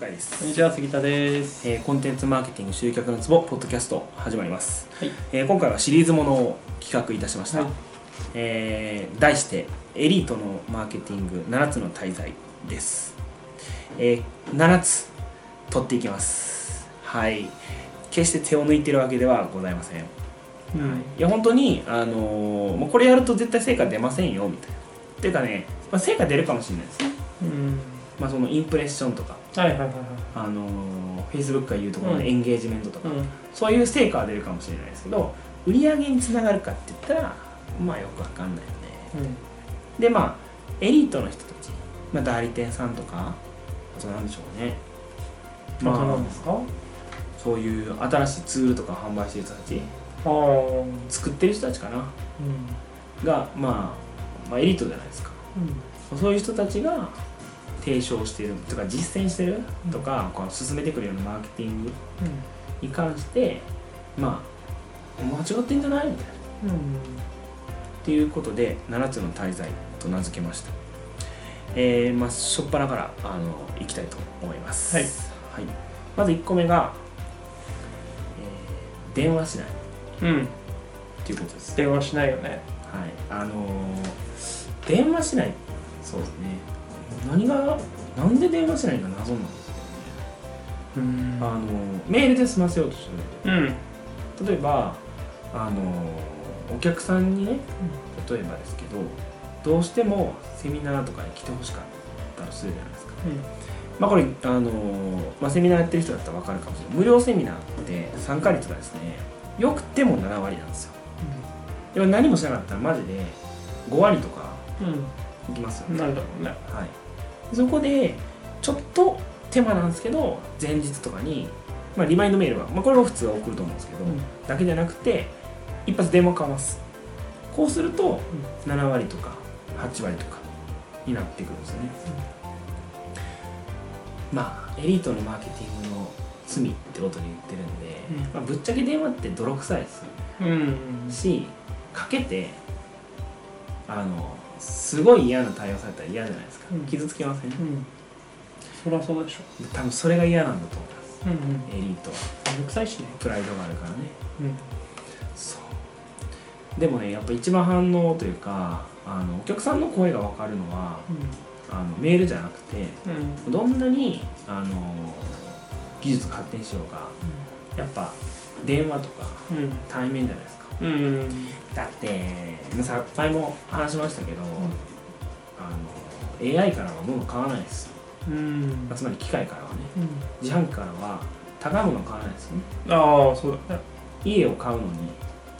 回です。こんにちは杉田です。えーコンテンツマーケティング集客のツボポッドキャスト始まります、はい。えー今回はシリーズものを企画いたしました、はい。えー題して「エリートのマーケティング7つの大罪」です、えー7つ取っていきます。はい。決して手を抜いてるわけではございません、うん。いや本当にあのーもうこれやると絶対成果出ませんよみたいな。っていうかね、まあ、成果出るかもしれないですね。うん。まあそのインプレッションとかはいはいはいはい。あのフェイスブックが言うところのエンゲージメントとか、うん。そういう成果は出るかもしれないですけど売り上げにつながるかって言ったらまあよくわかんないよねうん。でまあエリートの人たち、まあ、代理店さんとかあとなんでしょうねまあ、ですか？そういう新しいツールとか販売してる人たちああ。う作ってる人たちかなん。が、まあ、まあエリートじゃないですかそういう人たちが提唱してるとか実践してるとか、こう進めてくるようなマーケティングに関してまあ間違ってんじゃないみたいな。うん。っていうことで7つの大罪と名付けました。えー、まあ初っ端からあのいきたいと思います。はい。はい。まず1個目が、えー電話しない。うん。っていうことです。電話しないよね。はい。あのー電話しない。そうですね何がなんで電話しないか謎なんですけうん。どねあのメールで済ませようとする。うん。例えばあのお客さんにね例えばですけどどうしてもセミナーとかに来てほしかったらするじゃないですか。まあこれあの、まあ、セミナーやってる人だったら分かるかもしれない。無料セミナーって参加率がですねよくても7割なんですよ。でも何もしなかったらマジで5割とかきますよん。ね。なるだろうね。はい、そこでちょっと手間なんですけど前日とかに、まあ、リマインドメールは、まあ、これも普通は送ると思うんですけど、だけじゃなくて一発電話かます。こうすると7割とか8割とかになってくるんですよね、まあエリートのマーケティングの罪ってことで言ってるんで、うん。まあ、ぶっちゃけ電話って泥臭いですうん。しかけてあのすごい嫌な対応されたら嫌じゃないですか、うん傷つきません、うん。そりゃそうでしょ。多分それが嫌なんだと思いますうんうん。エリートはめんどくさいしね。プライドがあるからねうん。そうでもねやっぱ一番反応というかあのお客さんの声が分かるのはあのメールじゃなくてうん。どんなにあの技術が発展しようがやっぱ電話とかうん。対面じゃないですかうん。うん。だってさ前も話しましたけど、あの AI からは物買わないですようん。まあつまり機械からはねうん。自販機からは高いもの買わないですよねああ、そうだね。家を買うのに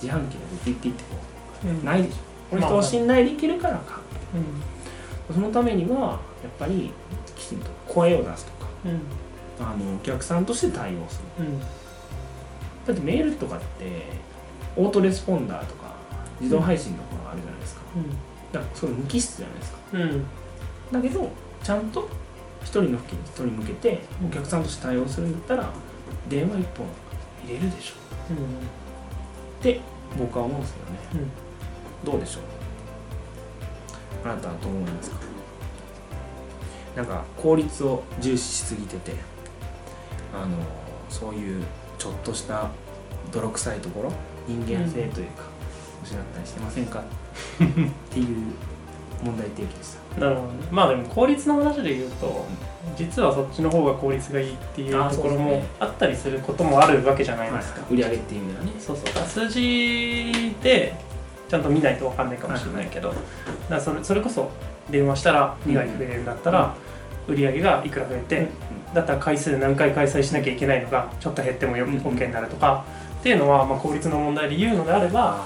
自販機でピッピッてこうんうないでしょこの人を信頼できるから買うそのためにはやっぱりきちんと声を出すとかうん。あのお客さんとして対応するうん。だってメールとかってオートレスポンダーとか自動配信のものがあるじゃないですか。だからそれ無機質じゃないですか。うん。うん。だけどちゃんと一人の付近に向けてお客さんとして対応するんだったら電話一本入れるでしょ。って僕は思うんですけどね。うん。どうでしょう。あなたはどう思いますか？なんか効率を重視しすぎててあのそういうちょっとした泥臭いところ人間性というか、失ったりしてませんか？っていう問題提起でした。なるほどね。まあでも効率の話で言うと実はそっちの方が効率がいいっていうあところもあったりすることもあるわけじゃないですか、売り上げっていう意味ではね。そうそう。数字でちゃんと見ないと分かんないかもしれないけど、だからそれそれこそ電話したら2割増えるんだったら、売り上げがいくら増えて、だったら回数何回開催しなきゃいけないのがちょっと減ってもようん。OK になるとか、っていうのはまあ効率の問題で言うのであれば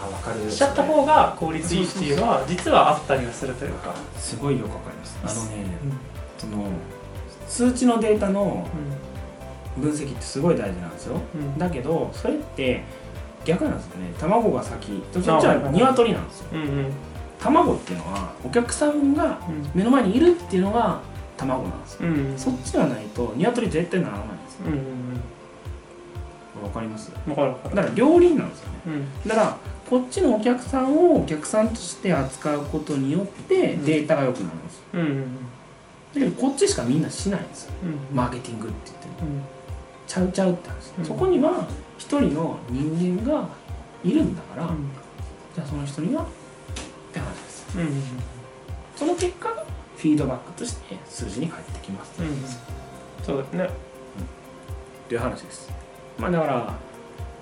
しちゃった方が効率いいっていうのは実はあったりはするというか。すごいよくわかります。あのねうん。その数値のデータの分析ってすごい大事なんですよ。うん。だけどそれって逆なんですよね。卵が先そっちは鶏なんですよ。うんうん。卵っていうのはお客さんが目の前にいるっていうのが卵なんですよ。うんうん。そっちがないと鶏絶対ならないんですよ。うんうんうん分かる分かる。だから両輪なんですよね。うん。だからこっちのお客さんをお客さんとして扱うことによってうん。データが良くなるんですよ。うんうんだけどこっちしかみんなしないんですよ。うん。マーケティングって言ってもうん。ちゃうちゃうって話、うん。そこには一人の人間がいるんだから、うん。じゃあその人にはって話です。うんその結果がフィードバックとして数字に返ってきます、そうですね。っていう話ですまあだから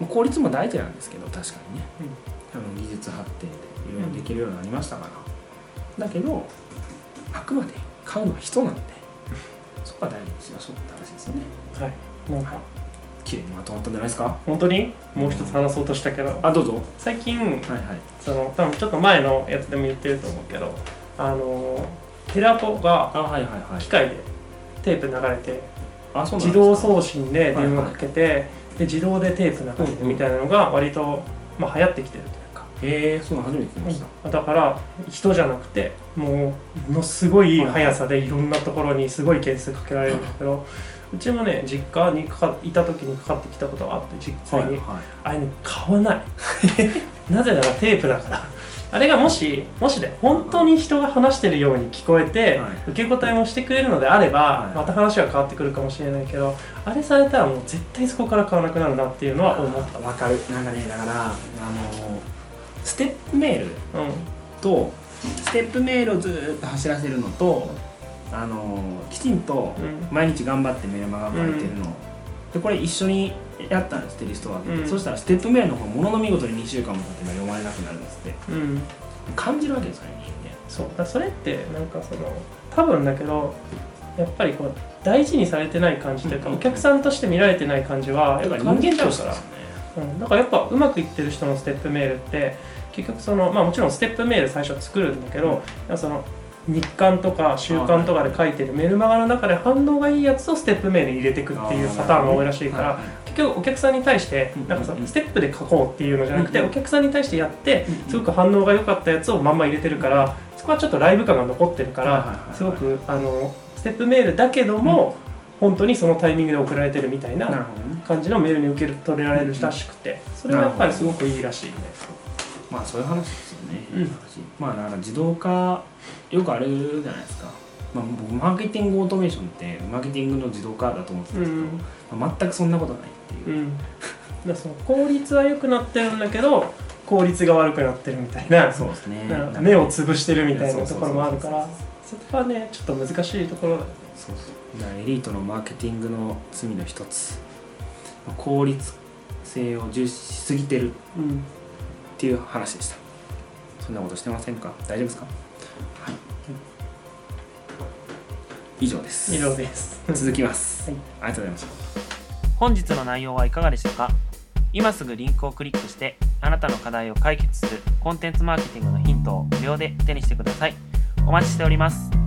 効率も大事なんですけど確かにね、あの技術発展でいろいろできるようになりましたから、だけどあくまで買うのは人なんでそこは大事にしましょうって話ですよね。はい。なんか綺麗にまとまったんじゃないですか？本当に？もう一つ話そうとしたけど。あどうぞ。最近はいはい。その多分ちょっと前のやつでも言ってると思うけどあのテレアポが機械でテープ流れて自動送信で電話はいかけて、で自動でテープ流れてみたいなのが割と、まあ、流行ってきてるというか、へえそう初めて聞きました、だから人じゃなくてもうものすごい速さでいろんなところにすごい件数かけられるんだけどうちもね実家にかかいた時にかかってきたことがあって実際に、はあれね買わない。なぜならテープだからあれがもしもしで本当に人が話してるように聞こえて、はい。受け答えもしてくれるのであれば、はい。また話は変わってくるかもしれないけどあれされたらもう絶対そこから買わなくなるなっていうのは思った。わかる。なんかねだからあのステップメールうん。とステップメールをずーっと走らせるのとあのきちんとうん。毎日頑張ってメルマガ書いてるの、でこれ一緒にやったんですテリストワークで、うん。そしたらステップメールの方ものの見事に2週間も経てば読まれなくなるんですって。うん。感じるわけですよね人そう。だそれってなんかその多分だけどやっぱりこう大事にされてない感じというか、うん。お客さんとして見られてない感じは間やっぱ人間ちゃうから。うん、だからやっぱうまくいってる人のステップメールって結局そのまあもちろんステップメール最初作るんだけど、その日刊とか週刊とかで書いてるメルマガの中で反応がいいやつをステップメールに入れていくっていうパターンが多いらしいから、結局お客さんに対してうんなんかそうんのステップで書こうっていうのじゃなくて、うんお客さんに対してやってうんすごく反応が良かったやつをまんま入れてるからそこはちょっとライブ感が残ってるからすごくあのステップメールだけども、本当にそのタイミングで送られてるみたいな感じのメールに受け取れられるらしくてそれはやっぱりすごくいいらしいね。まあそういう話ですよね、うん。まあだから自動化よくあるじゃないですか、まあ、僕マーケティングオートメーションってマーケティングの自動化だと思ってたんですけど、まあ全くそんなことないっていう、うん、だその効率は良くなってるんだけど効率が悪くなってるみたいな。そうですね。目を潰してるみたいなところもあるからそこはねちょっと難しいところ。だよねそう。そうエリートのマーケティングの罪の一つ。効率性を重視しすぎてるうんっていう話でした。そんなことしてませんか？大丈夫ですか？以上です。以上です。続きます、はい。ありがとうございました。本日の内容はいかがでしたか？今すぐリンクをクリックしてあなたの課題を解決するコンテンツマーケティングのヒントを無料で手にしてください。お待ちしております